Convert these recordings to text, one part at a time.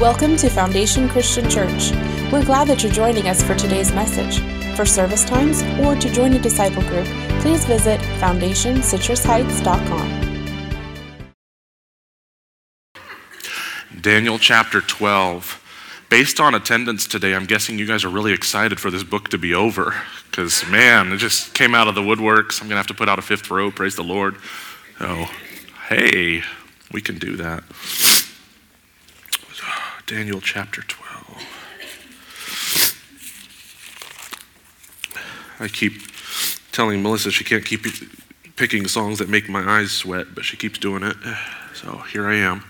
Welcome to Foundation Christian Church. We're glad that you're joining us for today's message. For service times or to join a disciple group, please visit foundationcitrusheights.com. Daniel chapter 12. Based on attendance today, I'm guessing you guys are really excited for this book to be over. Because, man, it just came out of the woodworks. I'm going to have to put out a fifth row. Praise the Lord. Oh, hey, we can do that. Daniel chapter 12. I keep telling Melissa she can't keep picking songs that make my eyes sweat, but she keeps doing it. So here I am.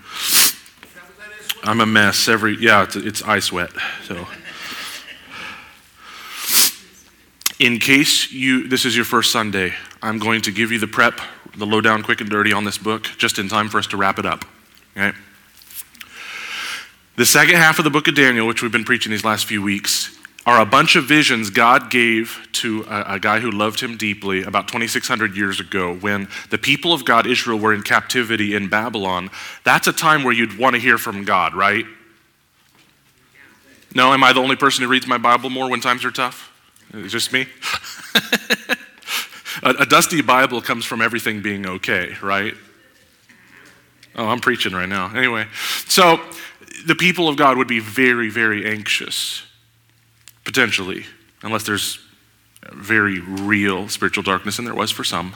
I'm a mess every, yeah, it's, it's eye sweat. So, in case you, this is your first Sunday, I'm going to give you the prep, the lowdown, quick and dirty on this book, just in time for us to wrap it up. Okay? The second half of the book of Daniel, which we've been preaching these last few weeks, are a bunch of visions God gave to a, a, guy who loved him deeply about 2,600 years ago when the people of God, Israel, were in captivity in Babylon. That's a time where you'd want to hear from God, right? No, am I the only person who reads my Bible more when times are tough? It's just me? a, a dusty Bible comes from everything being okay, right? Oh, I'm preaching right now. Anyway, so the people of God would be very, very anxious, potentially, unless there's very real spiritual darkness, and there was for some.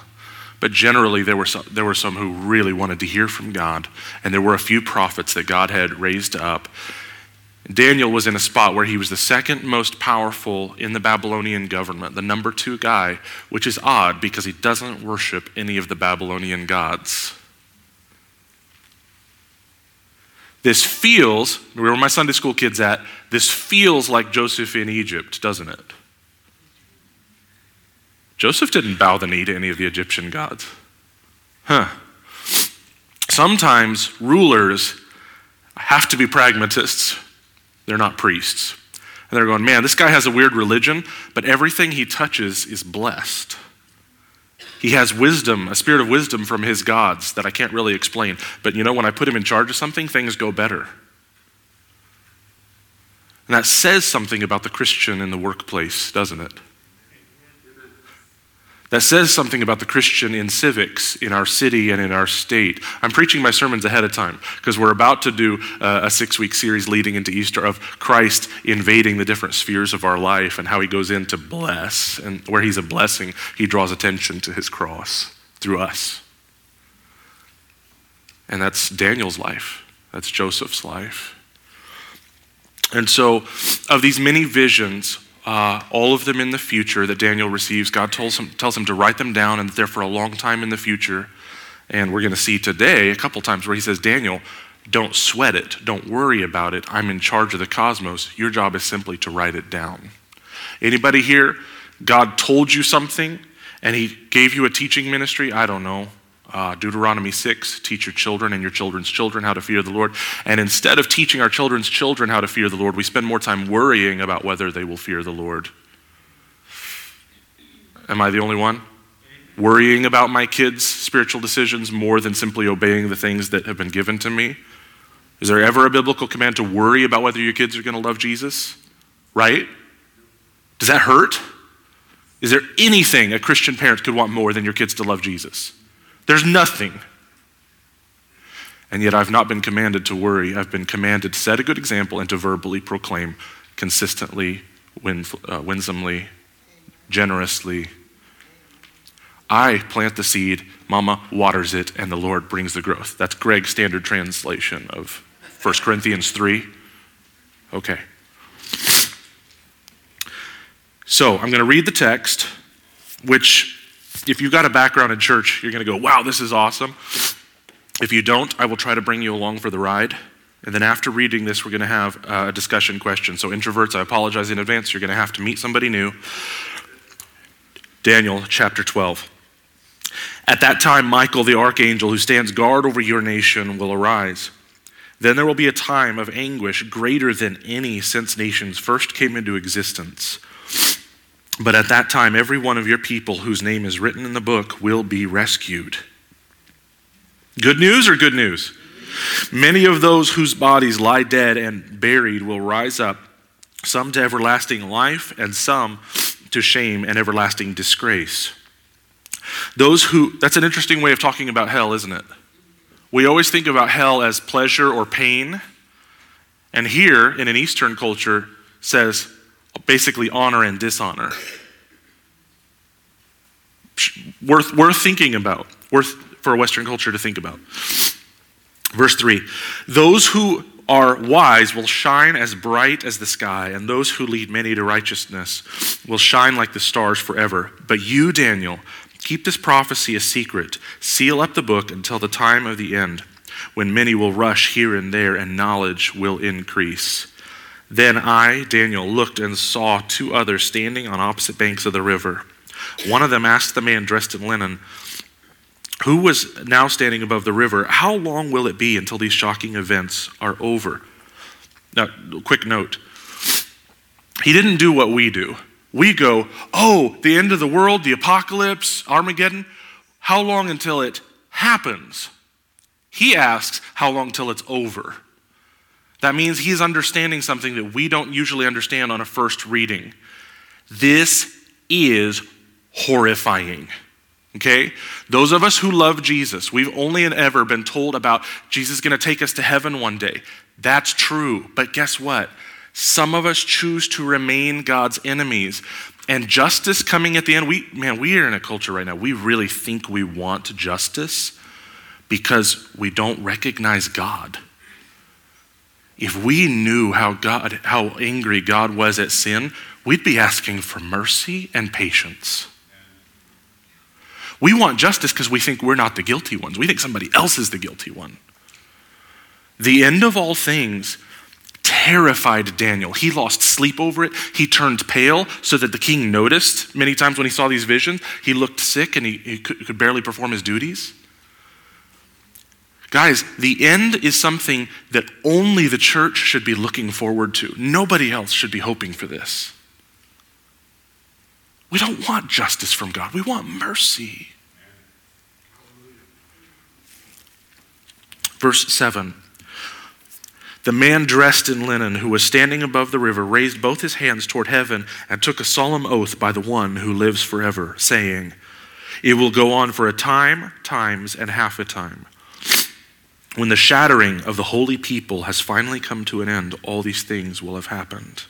But generally, there were, some, there were some who really wanted to hear from God, and there were a few prophets that God had raised up. Daniel was in a spot where he was the second most powerful in the Babylonian government, the number two guy, which is odd because he doesn't worship any of the Babylonian gods. This feels, where were my Sunday school kids at, this feels like Joseph in Egypt, doesn't it? Joseph didn't bow the knee to any of the Egyptian gods. Huh. Sometimes rulers have to be pragmatists. They're not priests. And they're going, man, this guy has a weird religion, but everything he touches is blessed. He has wisdom, a spirit of wisdom from his gods that I can't really explain. But you know, when I put him in charge of something, things go better. And that says something about the Christian in the workplace, doesn't it? That says something about the Christian in civics, in our city, and in our state. I'm preaching my sermons ahead of time because we're about to do uh, a six week series leading into Easter of Christ invading the different spheres of our life and how he goes in to bless. And where he's a blessing, he draws attention to his cross through us. And that's Daniel's life, that's Joseph's life. And so, of these many visions, uh, all of them in the future that Daniel receives. God tells him, tells him to write them down and they're for a long time in the future. And we're going to see today a couple times where he says, Daniel, don't sweat it. Don't worry about it. I'm in charge of the cosmos. Your job is simply to write it down. Anybody here, God told you something and he gave you a teaching ministry? I don't know uh, Deuteronomy 6 teach your children and your children's children how to fear the Lord. And instead of teaching our children's children how to fear the Lord, we spend more time worrying about whether they will fear the Lord. Am I the only one? Worrying about my kids' spiritual decisions more than simply obeying the things that have been given to me? Is there ever a biblical command to worry about whether your kids are going to love Jesus? Right? Does that hurt? Is there anything a Christian parent could want more than your kids to love Jesus? There's nothing. And yet I've not been commanded to worry. I've been commanded to set a good example and to verbally proclaim consistently, uh, winsomely, generously. I plant the seed, Mama waters it, and the Lord brings the growth. That's Greg's standard translation of 1 Corinthians 3. Okay. So I'm going to read the text, which if you've got a background in church, you're going to go, wow, this is awesome. If you don't, I will try to bring you along for the ride. And then after reading this, we're going to have uh, a discussion question. So, introverts, I apologize in advance. You're going to have to meet somebody new. Daniel chapter 12. At that time, Michael, the archangel who stands guard over your nation, will arise. Then there will be a time of anguish greater than any since nations first came into existence. But at that time, every one of your people whose name is written in the book will be rescued. Good news or good news? Many of those whose bodies lie dead and buried will rise up, some to everlasting life, and some to shame and everlasting disgrace. Those who, that's an interesting way of talking about hell, isn't it? We always think about hell as pleasure or pain. And here, in an Eastern culture, says basically honor and dishonor. Worth, worth thinking about, worth for a Western culture to think about. Verse 3 Those who are wise will shine as bright as the sky, and those who lead many to righteousness will shine like the stars forever. But you, Daniel, keep this prophecy a secret, seal up the book until the time of the end, when many will rush here and there, and knowledge will increase. Then I, Daniel, looked and saw two others standing on opposite banks of the river. One of them asked the man dressed in linen, who was now standing above the river, How long will it be until these shocking events are over? Now, quick note. He didn't do what we do. We go, Oh, the end of the world, the apocalypse, Armageddon. How long until it happens? He asks, How long till it's over? That means he's understanding something that we don't usually understand on a first reading. This is horrifying. Okay? Those of us who love Jesus, we've only and ever been told about Jesus is going to take us to heaven one day. That's true. But guess what? Some of us choose to remain God's enemies. And justice coming at the end, we man, we are in a culture right now. We really think we want justice because we don't recognize God. If we knew how God how angry God was at sin, we'd be asking for mercy and patience. We want justice because we think we're not the guilty ones. We think somebody else is the guilty one. The end of all things terrified Daniel. He lost sleep over it. He turned pale so that the king noticed many times when he saw these visions. He looked sick and he, he could, could barely perform his duties. Guys, the end is something that only the church should be looking forward to. Nobody else should be hoping for this. We don't want justice from God, we want mercy. Verse 7 The man dressed in linen who was standing above the river raised both his hands toward heaven and took a solemn oath by the one who lives forever, saying, It will go on for a time, times, and half a time. When the shattering of the holy people has finally come to an end, all these things will have happened.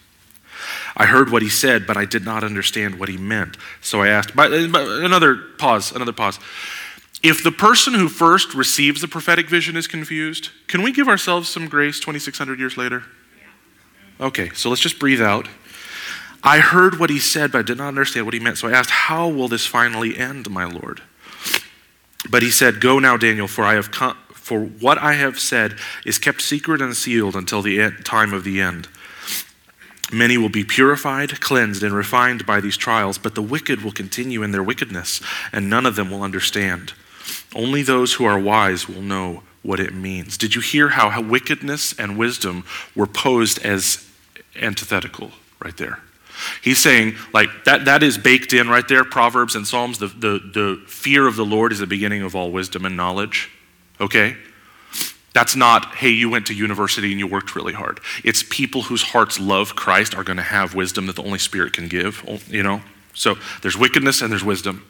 I heard what he said, but I did not understand what he meant. So I asked, but, another pause, another pause. If the person who first receives the prophetic vision is confused, can we give ourselves some grace 2,600 years later? Okay, so let's just breathe out. I heard what he said, but I did not understand what he meant. So I asked, How will this finally end, my Lord? But he said, Go now, Daniel, for I have come, for what I have said is kept secret and sealed until the time of the end. Many will be purified, cleansed, and refined by these trials, but the wicked will continue in their wickedness, and none of them will understand. Only those who are wise will know what it means. Did you hear how, how wickedness and wisdom were posed as antithetical right there? He's saying, like, that, that is baked in right there, Proverbs and Psalms. The, the, the fear of the Lord is the beginning of all wisdom and knowledge. Okay? That's not, hey, you went to university and you worked really hard. It's people whose hearts love Christ are going to have wisdom that the Holy Spirit can give, oh, you know? So there's wickedness and there's wisdom.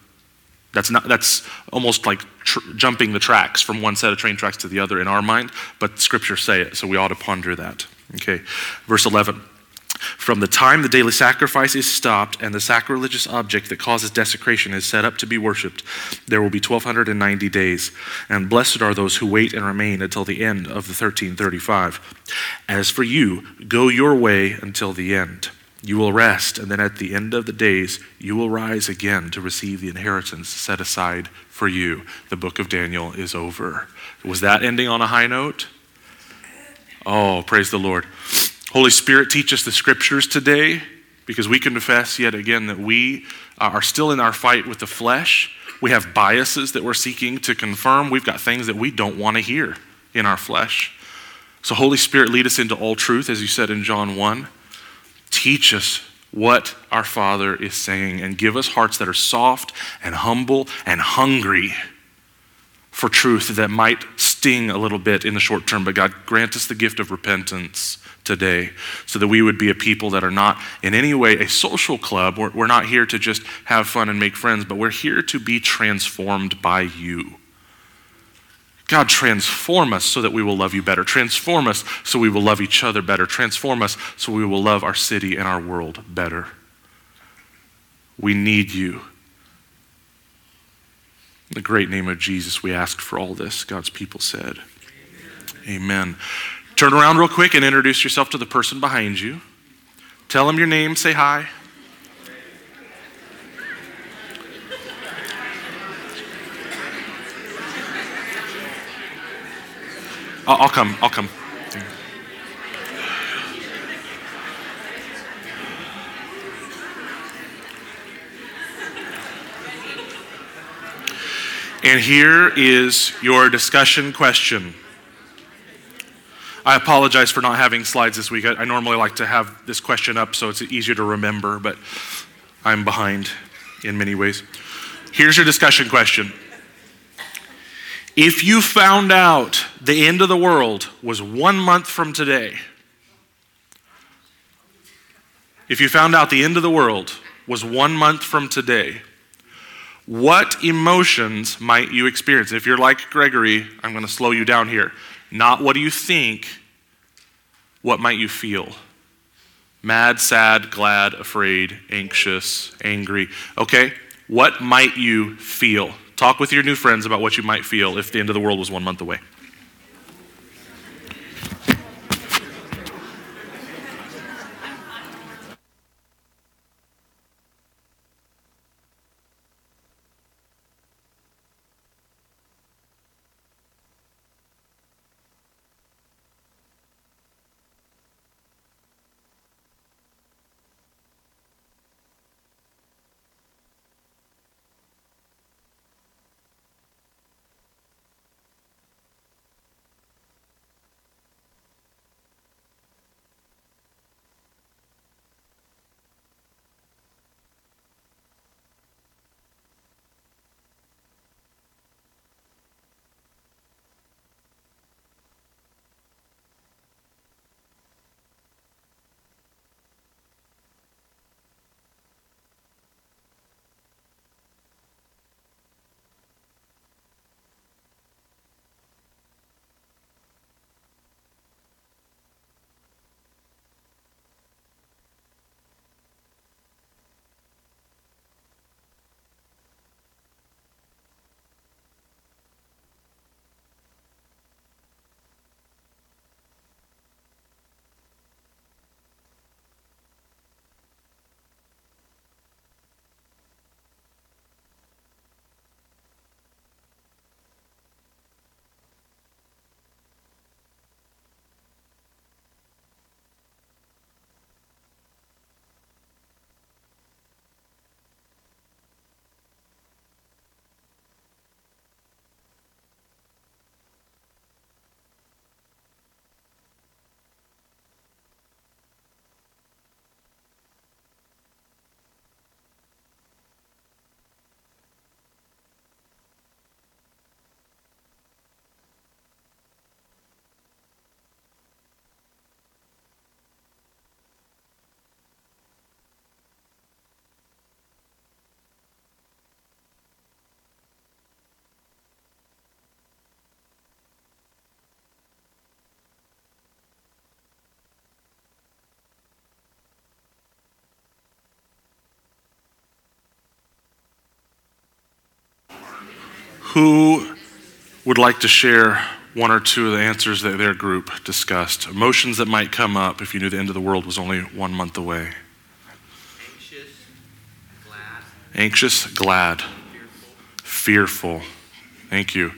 That's, not, that's almost like tr- jumping the tracks from one set of train tracks to the other in our mind, but scriptures say it, so we ought to ponder that. Okay, verse 11. From the time the daily sacrifice is stopped and the sacrilegious object that causes desecration is set up to be worshipped, there will be 1290 days. And blessed are those who wait and remain until the end of the 1335. As for you, go your way until the end. You will rest, and then at the end of the days, you will rise again to receive the inheritance set aside for you. The book of Daniel is over. Was that ending on a high note? Oh, praise the Lord. Holy Spirit, teach us the scriptures today because we confess yet again that we uh, are still in our fight with the flesh. We have biases that we're seeking to confirm. We've got things that we don't want to hear in our flesh. So, Holy Spirit, lead us into all truth, as you said in John 1. Teach us what our Father is saying and give us hearts that are soft and humble and hungry for truth that might sting a little bit in the short term, but God, grant us the gift of repentance today so that we would be a people that are not in any way a social club. We're, we're not here to just have fun and make friends, but we're here to be transformed by you. God, transform us so that we will love you better. Transform us so we will love each other better. Transform us so we will love our city and our world better. We need you. In the great name of Jesus, we ask for all this. God's people said, Amen. Amen. Turn around real quick and introduce yourself to the person behind you. Tell them your name, say hi. I'll, come. I'll come. And here is your discussion question. I apologize for not having slides this week. I, I, normally like to have this question up so it's easier to remember, but I'm behind in many ways. Here's your discussion question if you found out the end of the world was one month from today, if you found out the end of the world was one month from today, what emotions might you experience? If you're like Gregory, I'm going to slow you down here. Not what do you think, what might you feel? Mad, sad, glad, afraid, anxious, angry. Okay? What might you feel? Talk with your new friends about what you might feel if the end of the world was one month away. Who would like to share one or two of the answers that their group discussed? Emotions that might come up if you knew the end of the world was only one month away. Anxious, glad. Anxious, glad. Fearful. Fearful. Thank you.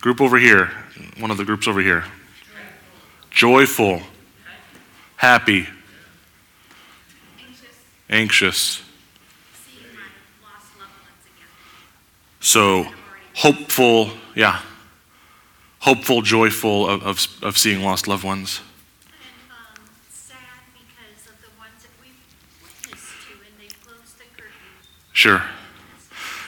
Group over here. One of the groups over here. Joyful. Happy. Anxious. Anxious. Seeing my lost loved ones again. So, hopeful, yeah, hopeful, joyful of, of, of seeing lost loved ones. And um, sad because of the ones that we've witnessed to and they've closed the curtain. Sure.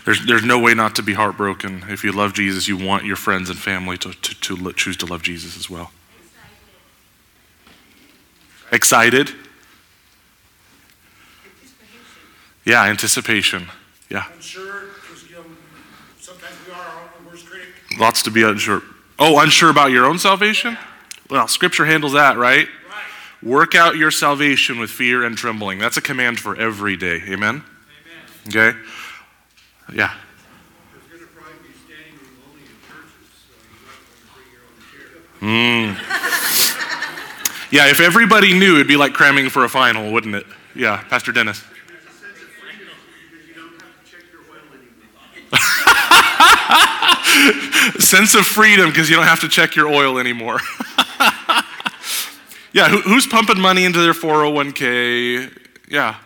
There's, there's no way not to be heartbroken. If you love Jesus, you want your friends and family to, to, to lo- choose to love Jesus as well. Excited? Yeah, anticipation. Yeah. unsure, because, you know, sometimes we are our own worst critic. Lots to be unsure. Oh, unsure about your own salvation? Well, Scripture handles that, right? right? Work out your salvation with fear and trembling. That's a command for every day. Amen? Okay? Yeah. There's gonna probably be standing room only in churches, so you might want to bring your own chair. Hmm. Yeah, if everybody knew, it'd be like cramming for a final, wouldn't it? Yeah, Pastor Dennis. Sense of freedom because you don't have to check your oil anymore. yeah, who, who's pumping money into their 401k? Yeah.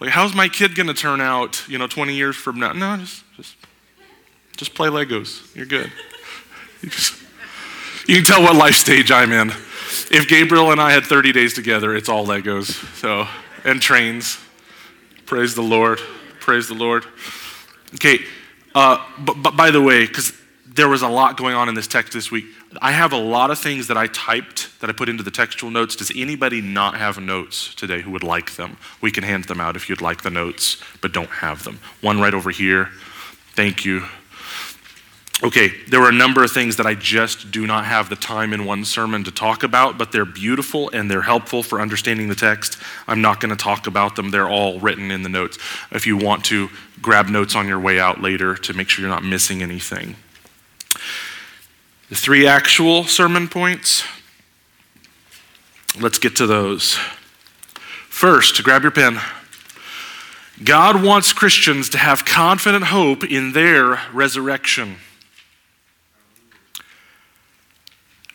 Like, how's my kid going to turn out, you know, 20 years from now? No, just, just, just play Legos. You're good. You, just, you can tell what life stage I'm in. If Gabriel and I had 30 days together, it's all Legos. So, and trains. Praise the Lord. Praise the Lord. Okay, uh, but, but by the way, because there was a lot going on in this text this week, I have a lot of things that I typed that I put into the textual notes. Does anybody not have notes today who would like them? We can hand them out if you'd like the notes, but don't have them. One right over here. Thank you. Okay, there were a number of things that I just do not have the time in one sermon to talk about, but they're beautiful and they're helpful for understanding the text. I'm not going to talk about them, they're all written in the notes. If you want to, grab notes on your way out later to make sure you're not missing anything. The three actual sermon points, let's get to those. First, grab your pen. God wants Christians to have confident hope in their resurrection.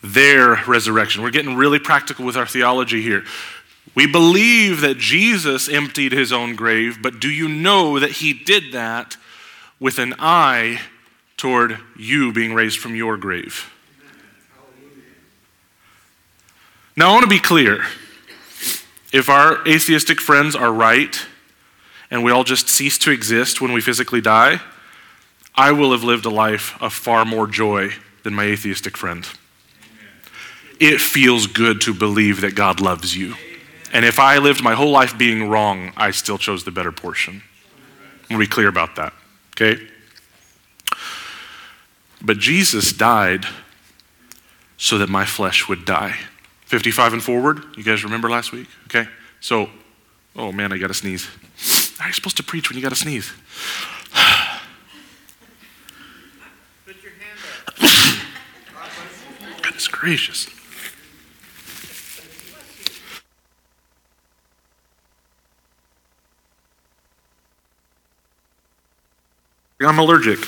Their resurrection. We're getting really practical with our theology here. We believe that Jesus emptied his own grave, but do you know that he did that with an eye toward you being raised from your grave? Now, I want to be clear. If our atheistic friends are right and we all just cease to exist when we physically die, I will have lived a life of far more joy than my atheistic friend it feels good to believe that God loves you. And if I lived my whole life being wrong, I still chose the better portion. I'm be clear about that, okay? But Jesus died so that my flesh would die. 55 and forward, you guys remember last week? Okay? So, oh man, I got to sneeze. How are you supposed to preach when you got to sneeze? Put your hand up. Goodness gracious. I'm allergic.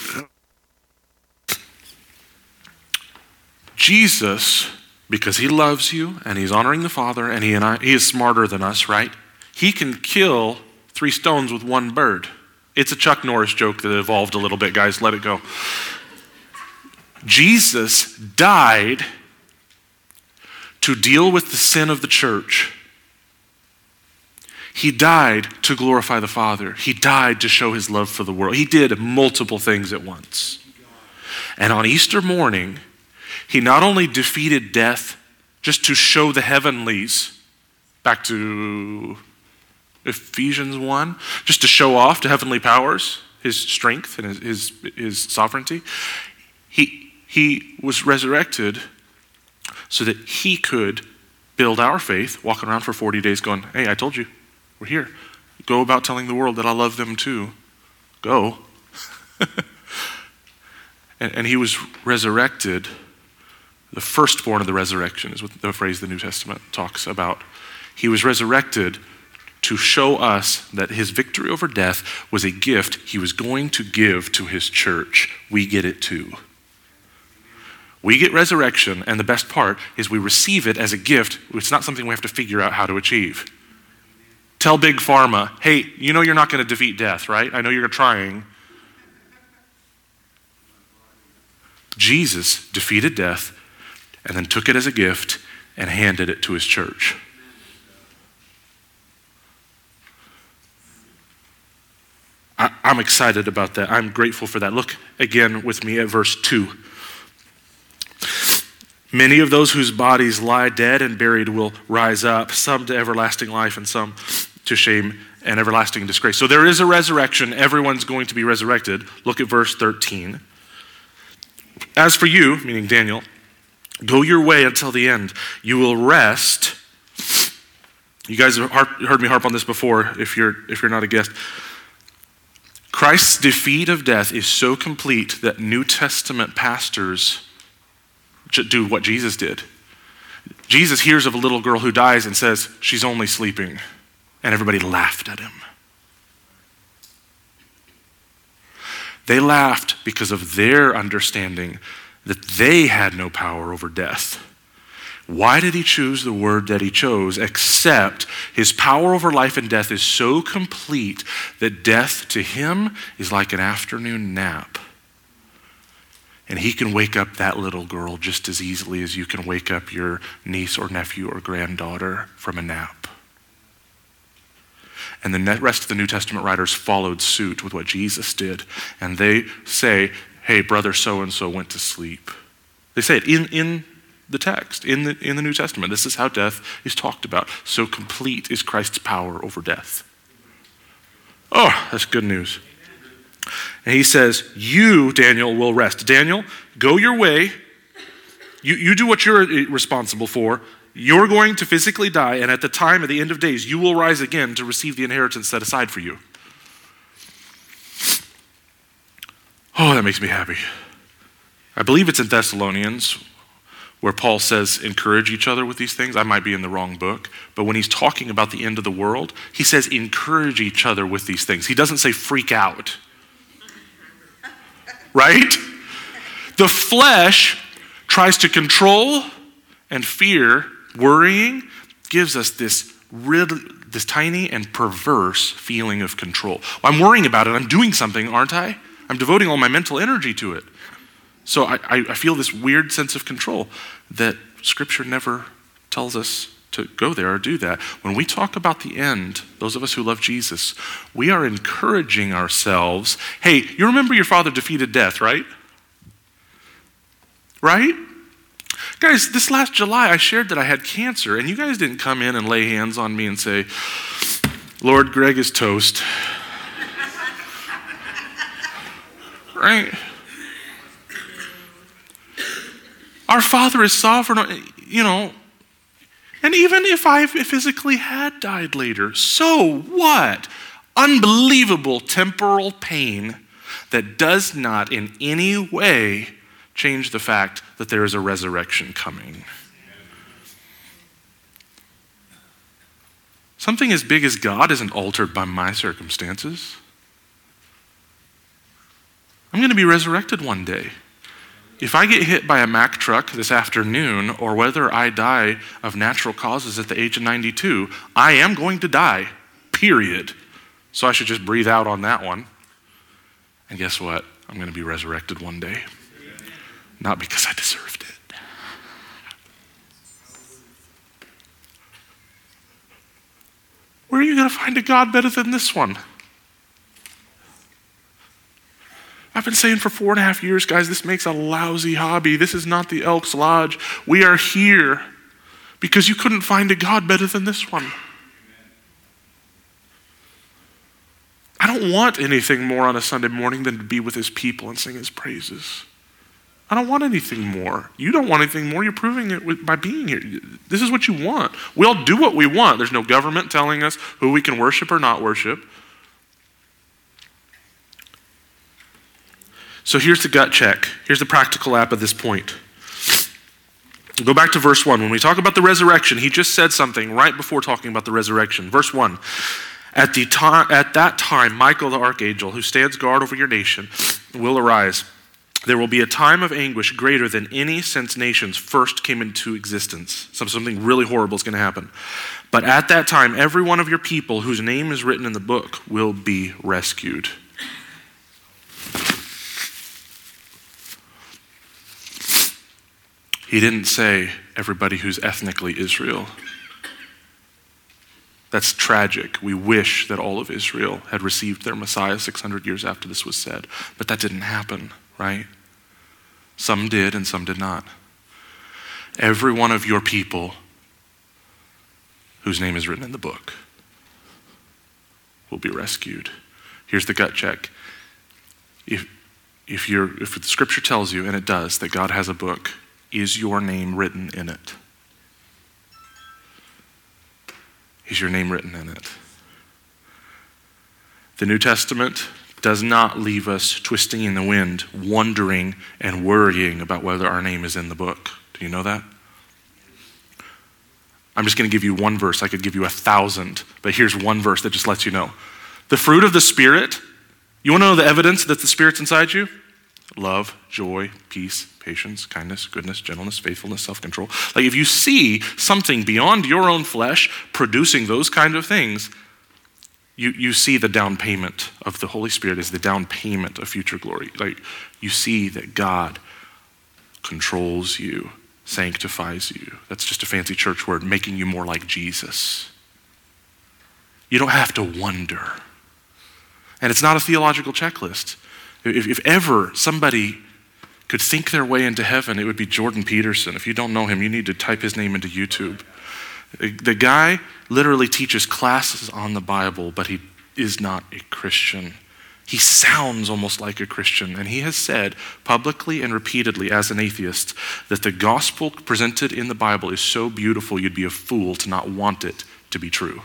Jesus, because he loves you and he's honoring the Father and he, and I, he is smarter than us, right? He can kill three stones with one bird. It's a Chuck Norris joke that evolved a little bit, guys. Let it go. Jesus died to deal with the sin of the church. He died to glorify the Father. He died to show his love for the world. He did multiple things at once. And on Easter morning, he not only defeated death just to show the heavenlies, back to Ephesians 1, just to show off to heavenly powers his strength and his, his, his sovereignty. He, he was resurrected so that he could build our faith, walking around for 40 days going, Hey, I told you, we're here. Go about telling the world that I love them too. Go. and, and he was resurrected. The firstborn of the resurrection is what the phrase the New Testament talks about. He was resurrected to show us that his victory over death was a gift he was going to give to his church. We get it too. We get resurrection, and the best part is we receive it as a gift. It's not something we have to figure out how to achieve. Tell Big Pharma, hey, you know you're not going to defeat death, right? I know you're trying. Jesus defeated death and then took it as a gift and handed it to his church. I, I'm excited about that. I'm grateful for that. Look again with me at verse 2. Many of those whose bodies lie dead and buried will rise up, some to everlasting life and some to shame and everlasting disgrace. So there is a resurrection. Everyone's going to be resurrected. Look at verse 13. As for you, meaning Daniel, go your way until the end. You will rest. You guys have heard me harp on this before if you're, if you're not a guest. Christ's defeat of death is so complete that New Testament pastors do what Jesus did. Jesus hears of a little girl who dies and says, She's only sleeping. And everybody laughed at him. They laughed because of their understanding that they had no power over death. Why did he choose the word that he chose? Except his power over life and death is so complete that death to him is like an afternoon nap. And he can wake up that little girl just as easily as you can wake up your niece or nephew or granddaughter from a nap. And the rest of the New Testament writers followed suit with what Jesus did. And they say, hey, brother so and so went to sleep. They say it in, in the text, in the, in the New Testament. This is how death is talked about. So complete is Christ's power over death. Oh, that's good news. And he says, You, Daniel, will rest. Daniel, go your way. You, you do what you're responsible for. You're going to physically die, and at the time of the end of days, you will rise again to receive the inheritance set aside for you. Oh, that makes me happy. I believe it's in Thessalonians where Paul says, encourage each other with these things. I might be in the wrong book, but when he's talking about the end of the world, he says, encourage each other with these things. He doesn't say freak out right? The flesh tries to control and fear, worrying, gives us this really, this tiny and perverse feeling of control. Well, I'm worrying about it. I'm doing something, aren't I? I'm devoting all my mental energy to it. So I, I feel this weird sense of control that Scripture never tells us to go there or do that. When we talk about the end, those of us who love Jesus, we are encouraging ourselves. Hey, you remember your father defeated death, right? Right? Guys, this last July I shared that I had cancer, and you guys didn't come in and lay hands on me and say, Lord, Greg is toast. right? Our Father is sovereign. You know, and even if I physically had died later, so what? Unbelievable temporal pain that does not in any way change the fact that there is a resurrection coming. Something as big as God isn't altered by my circumstances. I'm going to be resurrected one day. If I get hit by a Mack truck this afternoon, or whether I die of natural causes at the age of 92, I am going to die, period. So I should just breathe out on that one. And guess what? I'm going to be resurrected one day. Not because I deserved it. Where are you going to find a God better than this one? I've been saying for four and a half years, guys, this makes a lousy hobby. This is not the Elks Lodge. We are here because you couldn't find a God better than this one. I don't want anything more on a Sunday morning than to be with his people and sing his praises. I don't want anything more. You don't want anything more. You're proving it with, by being here. This is what you want. We all do what we want. There's no government telling us who we can worship or not worship. So here's the gut check. Here's the practical app at this point. Go back to verse 1. When we talk about the resurrection, he just said something right before talking about the resurrection. Verse 1. At, the at that time, Michael the archangel, who stands guard over your nation, will arise. There will be a time of anguish greater than any since nations first came into existence. something really horrible is going to happen. But at that time, every one of your people whose name is written in the book will be rescued. He didn't say everybody who's ethnically Israel. That's tragic. We wish that all of Israel had received their Messiah 600 years after this was said, but that didn't happen, right? Some did and some did not. Every one of your people whose name is written in the book will be rescued. Here's the gut check. If, if, you're, if the scripture tells you, and it does, that God has a book, is your name written in it? Is your name written in it? The New Testament does not leave us twisting in the wind, wondering and worrying about whether our name is in the book. Do you know that? I'm just going to give you one verse. I could give you a thousand, but here's one verse that just lets you know. The fruit of the Spirit, you want to know the evidence that the Spirit's inside you? Love, joy, peace, patience, kindness, goodness, gentleness, faithfulness, self control. Like if you see something beyond your own flesh producing those kind of things, you, you see the down payment of the Holy Spirit is the down payment of future glory. Like you see that God controls you, sanctifies you. That's just a fancy church word, making you more like Jesus. You don't have to wonder. And it's not a theological checklist. If, if ever somebody could think their way into heaven, it would be Jordan Peterson. If you don't know him, you need to type his name into YouTube. The guy literally teaches classes on the Bible, but he is not a Christian. He sounds almost like a Christian, and he has said publicly and repeatedly as an atheist that the gospel presented in the Bible is so beautiful you'd be a fool to not want it to be true.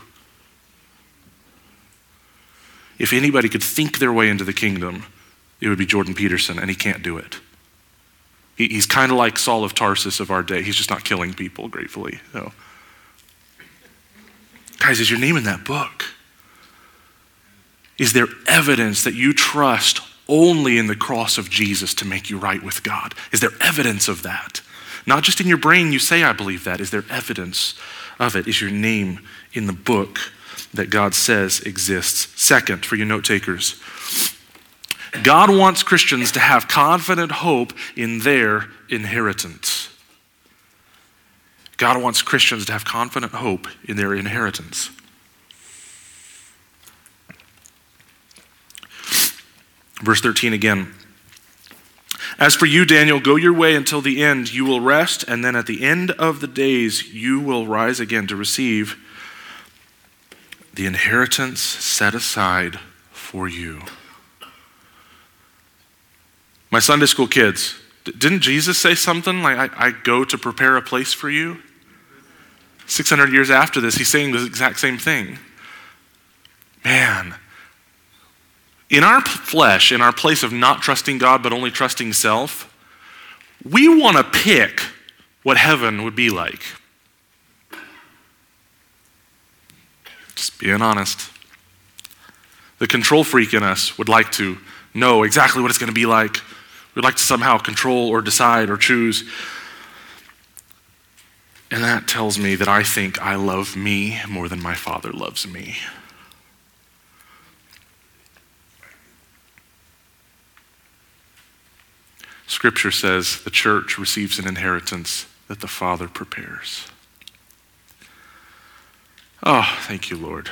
If anybody could think their way into the kingdom, it would be Jordan Peterson, and he can't do it. he's kind of like Saul of Tarsus of our day. He's just not killing people, gratefully. So. Guys, is your name in that book? Is there evidence that you trust only in the cross of Jesus to make you right with God? Is there evidence of that? Not just in your brain, you say, I believe that. Is there evidence of it? Is your name in the book that God says exists? Second, for you note takers, God wants Christians to have confident hope in their inheritance. God wants Christians to have confident hope in their inheritance. Verse 13 again. As for you, Daniel, go your way until the end. You will rest, and then at the end of the days, you will rise again to receive the inheritance set aside for you. My Sunday school kids, didn't Jesus say something like, I, I go to prepare a place for you? 600 years after this, he's saying the exact same thing. Man, in our flesh, in our place of not trusting God but only trusting self, we want to pick what heaven would be like. Just being honest. The control freak in us would like to know exactly what it's going to be like. We'd like to somehow control or decide or choose. And that tells me that I think I love me more than my father loves me. Scripture says the church receives an inheritance that the Father prepares. Oh, thank you, Lord.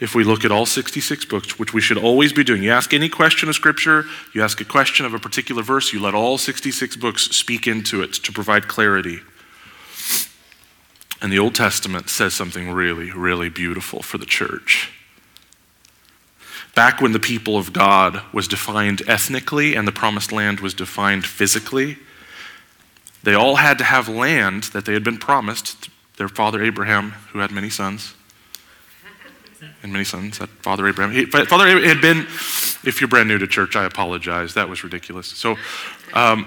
If we look at all 66 books, which we should always be doing, you ask any question of Scripture, you ask a question of a particular verse, you let all 66 books speak into it to provide clarity. And the Old Testament says something really, really beautiful for the church. Back when the people of God was defined ethnically and the promised land was defined physically, they all had to have land that they had been promised. Their father Abraham, who had many sons, and many sons. That Father Abraham. He, Father Abraham had been. If you're brand new to church, I apologize. That was ridiculous. So, um,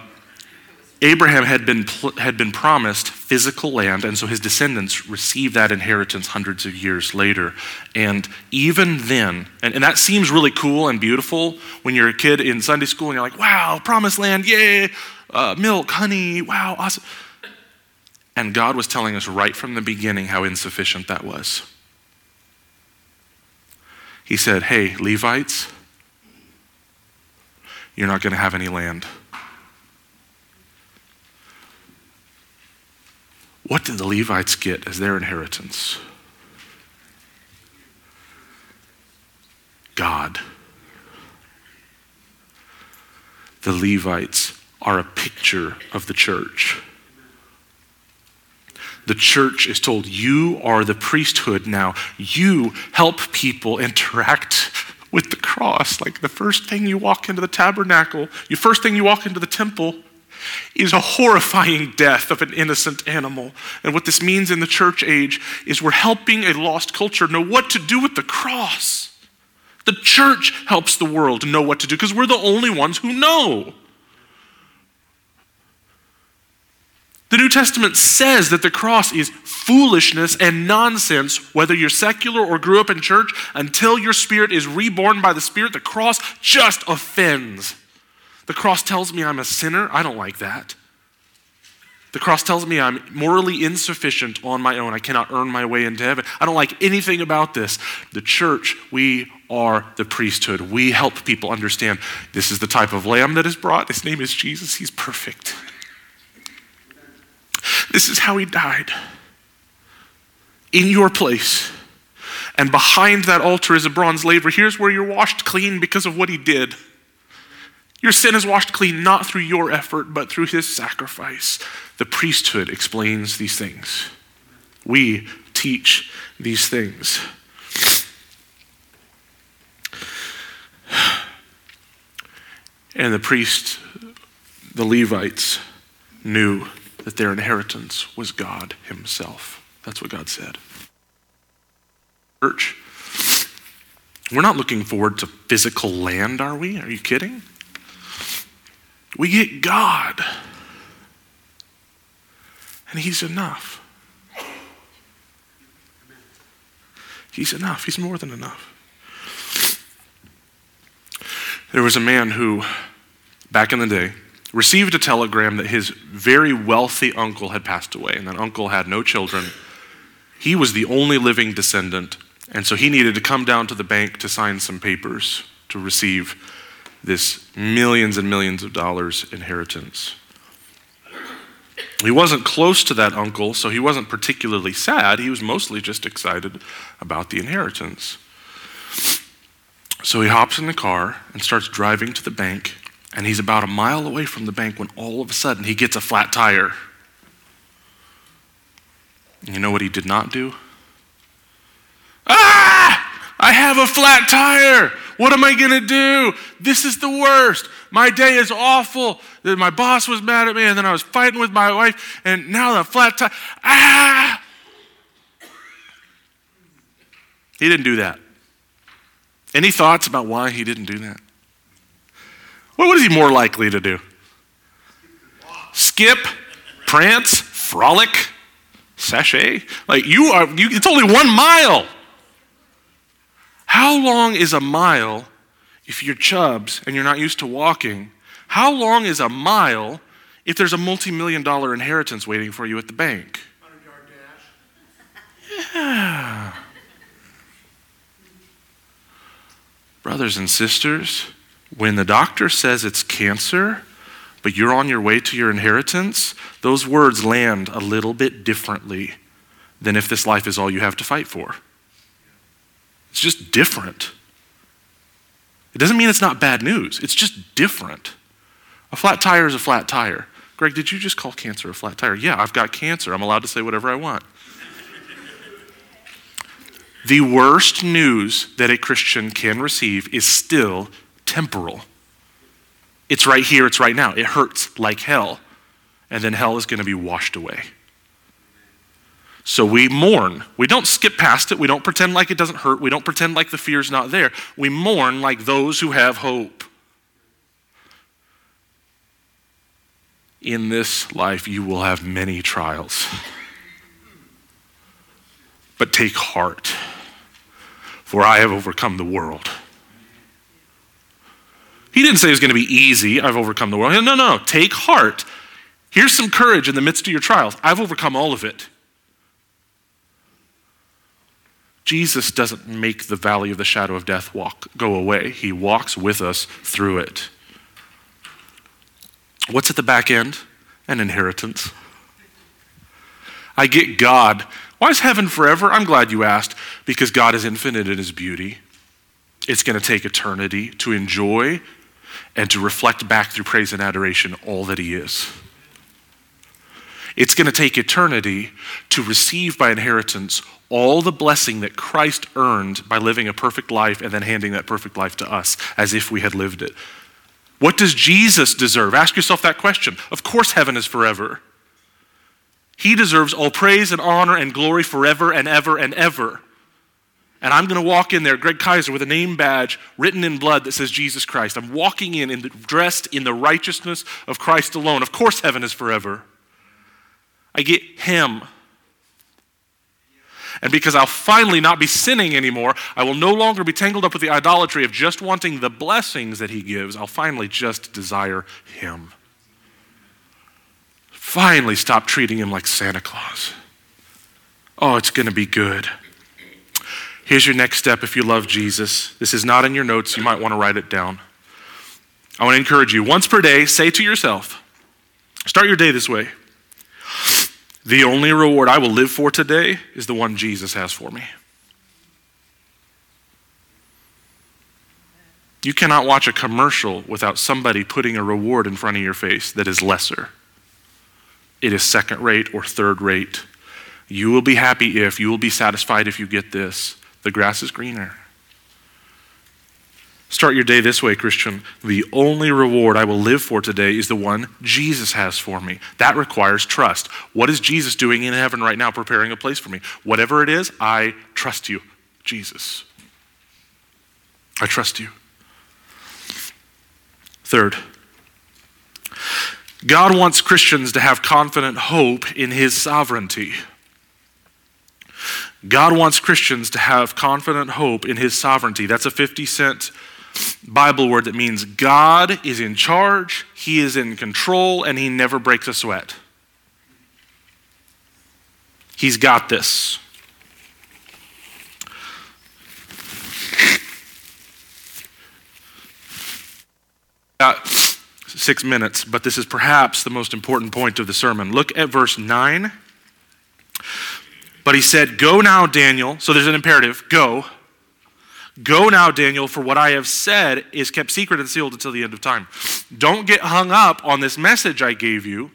Abraham had been had been promised physical land, and so his descendants received that inheritance hundreds of years later. And even then, and, and that seems really cool and beautiful when you're a kid in Sunday school and you're like, "Wow, promised land, yay! Uh, milk, honey, wow, awesome." And God was telling us right from the beginning how insufficient that was. He said, Hey, Levites, you're not going to have any land. What did the Levites get as their inheritance? God. The Levites are a picture of the church. The church is told, You are the priesthood now. You help people interact with the cross. Like the first thing you walk into the tabernacle, the first thing you walk into the temple is a horrifying death of an innocent animal. And what this means in the church age is we're helping a lost culture know what to do with the cross. The church helps the world know what to do because we're the only ones who know. The New Testament says that the cross is foolishness and nonsense, whether you're secular or grew up in church, until your spirit is reborn by the Spirit. The cross just offends. The cross tells me I'm a sinner. I don't like that. The cross tells me I'm morally insufficient on my own. I cannot earn my way into heaven. I don't like anything about this. The church, we are the priesthood. We help people understand this is the type of lamb that is brought. His name is Jesus. He's perfect. This is how he died in your place. And behind that altar is a bronze laver. Here's where you're washed clean because of what he did. Your sin is washed clean not through your effort, but through his sacrifice. The priesthood explains these things. We teach these things. And the priest, the Levites, knew that their inheritance was God Himself. That's what God said. Church, we're not looking forward to physical land, are we? Are you kidding? We get God, and He's enough. He's enough. He's more than enough. There was a man who, back in the day, received a telegram that his very wealthy uncle had passed away, and that uncle had no children. He was the only living descendant, and so he needed to come down to the bank to sign some papers to receive this millions and millions of dollars inheritance. He wasn't close to that uncle, so he wasn't particularly sad. He was mostly just excited about the inheritance. So he hops in the car and starts driving to the bank and he's about a mile away from the bank when all of a sudden he gets a flat tire. You know what he did not do? Ah! I have a flat tire. What am I going to do? This is the worst. My day is awful. My boss was mad at me, and then I was fighting with my wife, and now the flat tire. Ah! He didn't do that. Any thoughts about why he didn't do that? What is he more likely to do? Skip, prance, frolic, sashay? Like you are, you, it's only one mile. How long is a mile if you're chubs and you're not used to walking? How long is a mile if there's a multi million dollar inheritance waiting for you at the bank? Yeah. Brothers and sisters, when the doctor says it's cancer, but you're on your way to your inheritance, those words land a little bit differently than if this life is all you have to fight for. It's just different. It doesn't mean it's not bad news, it's just different. A flat tire is a flat tire. Greg, did you just call cancer a flat tire? Yeah, I've got cancer. I'm allowed to say whatever I want. the worst news that a Christian can receive is still temporal. It's right here, it's right now. It hurts like hell. And then hell is going to be washed away. So we mourn. We don't skip past it. We don't pretend like it doesn't hurt. We don't pretend like the fear's not there. We mourn like those who have hope. In this life, you will have many trials. But take heart, for I have overcome the world. He didn't say it was going to be easy. I've overcome the world. No, no, no. Take heart. Here's some courage in the midst of your trials. I've overcome all of it. Jesus doesn't make the valley of the shadow of death walk go away. He walks with us through it. What's at the back end? An inheritance. I get God. Why is heaven forever? I'm glad you asked, because God is infinite in his beauty. It's going to take eternity to enjoy and to reflect back through praise and adoration all that He is. It's going to take eternity to receive by inheritance all the blessing that Christ earned by living a perfect life and then handing that perfect life to us as if we had lived it. What does Jesus deserve? Ask yourself that question. Of course, heaven is forever. He deserves all praise and honor and glory forever and ever and ever. And I'm going to walk in there, Greg Kaiser, with a name badge written in blood that says Jesus Christ. I'm walking in, dressed in the righteousness of Christ alone. Of course, heaven is forever. I get Him. And because I'll finally not be sinning anymore, I will no longer be tangled up with the idolatry of just wanting the blessings that He gives. I'll finally just desire Him. Finally stop treating Him like Santa Claus. Oh, it's going to be good. Here's your next step if you love Jesus. This is not in your notes. You might want to write it down. I want to encourage you once per day, say to yourself, start your day this way. The only reward I will live for today is the one Jesus has for me. You cannot watch a commercial without somebody putting a reward in front of your face that is lesser. It is second rate or third rate. You will be happy if, you will be satisfied if you get this. The grass is greener. Start your day this way, Christian. The only reward I will live for today is the one Jesus has for me. That requires trust. What is Jesus doing in heaven right now, preparing a place for me? Whatever it is, I trust you, Jesus. I trust you. Third, God wants Christians to have confident hope in his sovereignty. God wants Christians to have confident hope in his sovereignty. That's a 50 cent Bible word that means God is in charge, he is in control, and he never breaks a sweat. He's got this. Got six minutes, but this is perhaps the most important point of the sermon. Look at verse 9. But he said, Go now, Daniel. So there's an imperative go. Go now, Daniel, for what I have said is kept secret and sealed until the end of time. Don't get hung up on this message I gave you.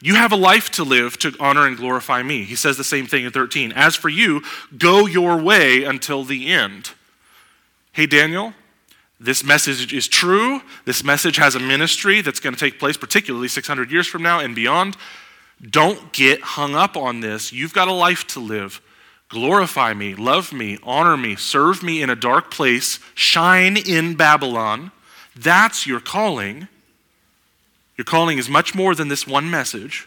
You have a life to live to honor and glorify me. He says the same thing in 13. As for you, go your way until the end. Hey, Daniel, this message is true. This message has a ministry that's going to take place, particularly 600 years from now and beyond. Don't get hung up on this. You've got a life to live. Glorify me, love me, honor me, serve me in a dark place, shine in Babylon. That's your calling. Your calling is much more than this one message.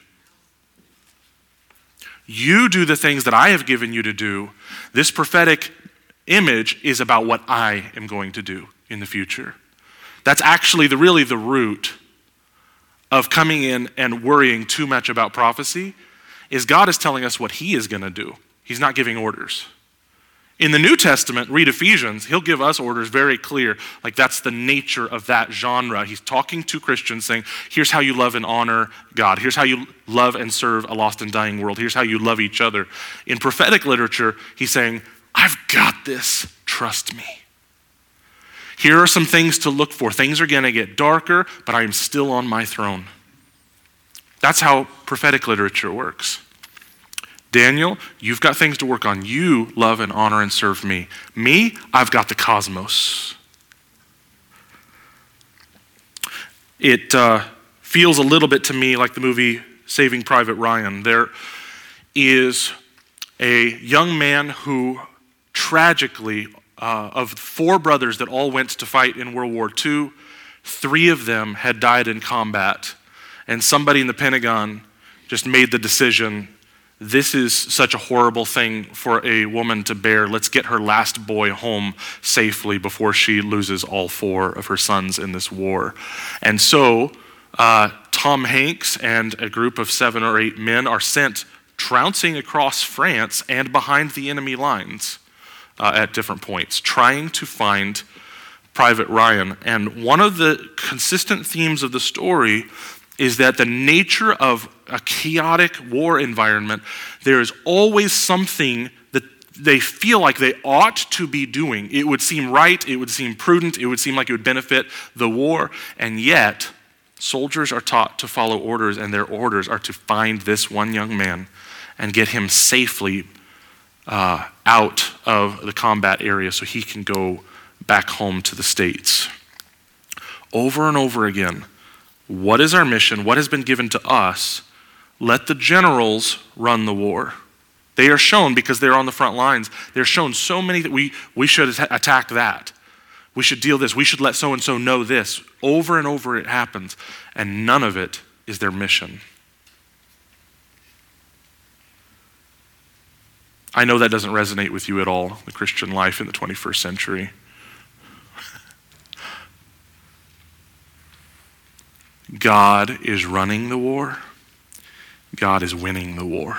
You do the things that I have given you to do. This prophetic image is about what I am going to do in the future. That's actually the really the root of coming in and worrying too much about prophecy is God is telling us what he is going to do. He's not giving orders. In the New Testament, read Ephesians, he'll give us orders very clear. Like that's the nature of that genre. He's talking to Christians saying, here's how you love and honor God. Here's how you love and serve a lost and dying world. Here's how you love each other. In prophetic literature, he's saying, I've got this. Trust me. Here are some things to look for. Things are going to get darker, but I am still on my throne. That's how prophetic literature works. Daniel, you've got things to work on. You love and honor and serve me. Me, I've got the cosmos. It uh, feels a little bit to me like the movie Saving Private Ryan. There is a young man who tragically, uh, of four brothers that all went to fight in World War II, three of them had died in combat. And somebody in the Pentagon just made the decision this is such a horrible thing for a woman to bear. Let's get her last boy home safely before she loses all four of her sons in this war. And so, uh, Tom Hanks and a group of seven or eight men are sent trouncing across France and behind the enemy lines uh, at different points, trying to find Private Ryan. And one of the consistent themes of the story is that the nature of a chaotic war environment, there is always something that they feel like they ought to be doing. It would seem right, it would seem prudent, it would seem like it would benefit the war, and yet soldiers are taught to follow orders, and their orders are to find this one young man and get him safely uh, out of the combat area so he can go back home to the States. Over and over again, what is our mission? What has been given to us? Let the generals run the war. They are shown because they're on the front lines. They're shown so many that we, we should attack that. We should deal this. We should let so and so know this. Over and over it happens, and none of it is their mission. I know that doesn't resonate with you at all, the Christian life in the 21st century. God is running the war, God is winning the war.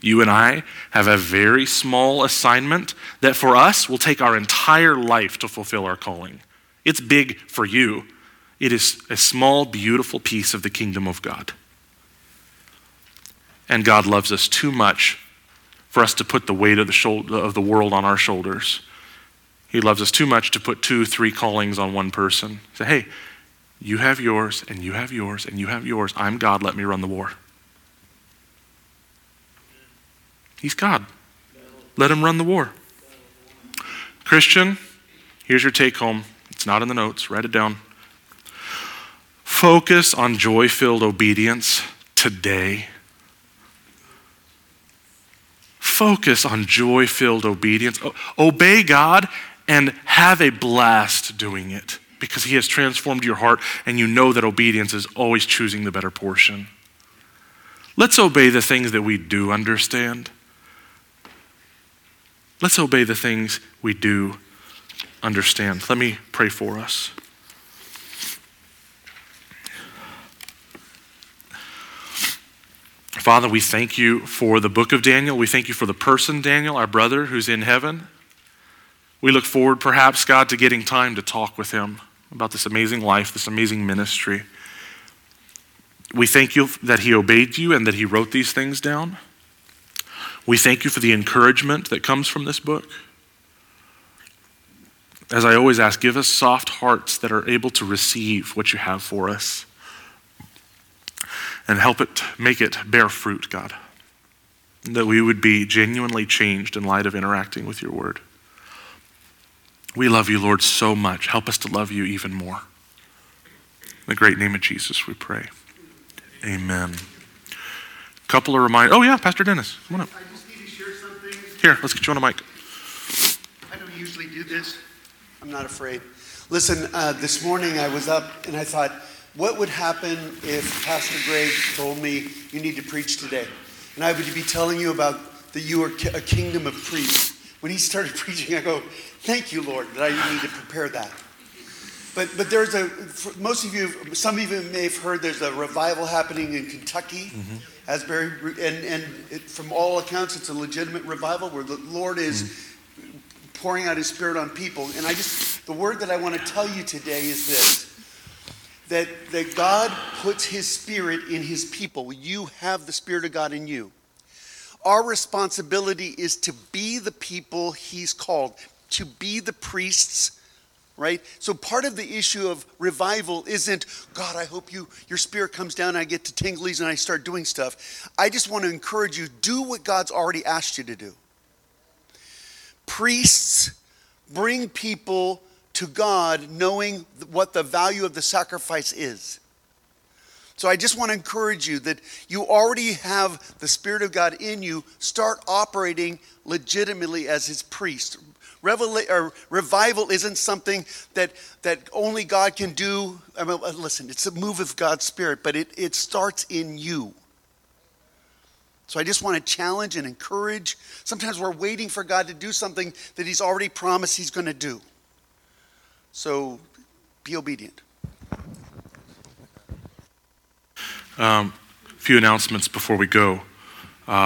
You and I have a very small assignment that for us will take our entire life to fulfill our calling. It's big for you. It is a small, beautiful piece of the kingdom of God. And God loves us too much for us to put the weight of the, shoulder, of the world on our shoulders. He loves us too much to put two, three callings on one person. Say, hey, you have yours, and you have yours, and you have yours. I'm God, let me run the war. He's God. Let him run the war. Christian, here's your take home. It's not in the notes, write it down. Focus on joy filled obedience today. Focus on joy filled obedience. Obey God and have a blast doing it because He has transformed your heart and you know that obedience is always choosing the better portion. Let's obey the things that we do understand. Let's obey the things we do understand. Let me pray for us. Father, we thank you for the book of Daniel. We thank you for the person, Daniel, our brother who's in heaven. We look forward, perhaps, God, to getting time to talk with him about this amazing life, this amazing ministry. We thank you that he obeyed you and that he wrote these things down. We thank you for the encouragement that comes from this book. As I always ask, give us soft hearts that are able to receive what you have for us and help it make it bear fruit, God. That we would be genuinely changed in light of interacting with your word. We love you, Lord, so much. Help us to love you even more. In the great name of Jesus, we pray. Amen. Couple of reminders. Oh, yeah, Pastor Dennis. Come on up. I just need to share something. Here, let's get you on a mic. I don't usually do this. I'm not afraid. Listen, uh, this morning I was up and I thought, what would happen if Pastor Greg told me you need to preach today? And I would be telling you about that you are a kingdom of priests. When he started preaching, I go, thank you, Lord, that I need to prepare that. But, but there's a, most of you, some of you may have heard there's a revival happening in Kentucky, mm-hmm. Asbury, and, and it, from all accounts, it's a legitimate revival where the Lord is mm-hmm. pouring out his spirit on people. And I just, the word that I want to tell you today is this that, that God puts his spirit in his people. You have the spirit of God in you. Our responsibility is to be the people he's called, to be the priests right so part of the issue of revival isn't god i hope you your spirit comes down and i get to tinglies and i start doing stuff i just want to encourage you do what god's already asked you to do priests bring people to God knowing what the value of the sacrifice is. So I just want to encourage you that you already have the Spirit of God in you. Start operating legitimately as His priest. Revival isn't something that, that only God can do. I mean, uh, listen, it's a move of God's Spirit, but it, it starts in you. So I just want to challenge and encourage. Sometimes we're waiting for God to do something that He's already promised He's going to do. So be obedient. Um, a few announcements before we go.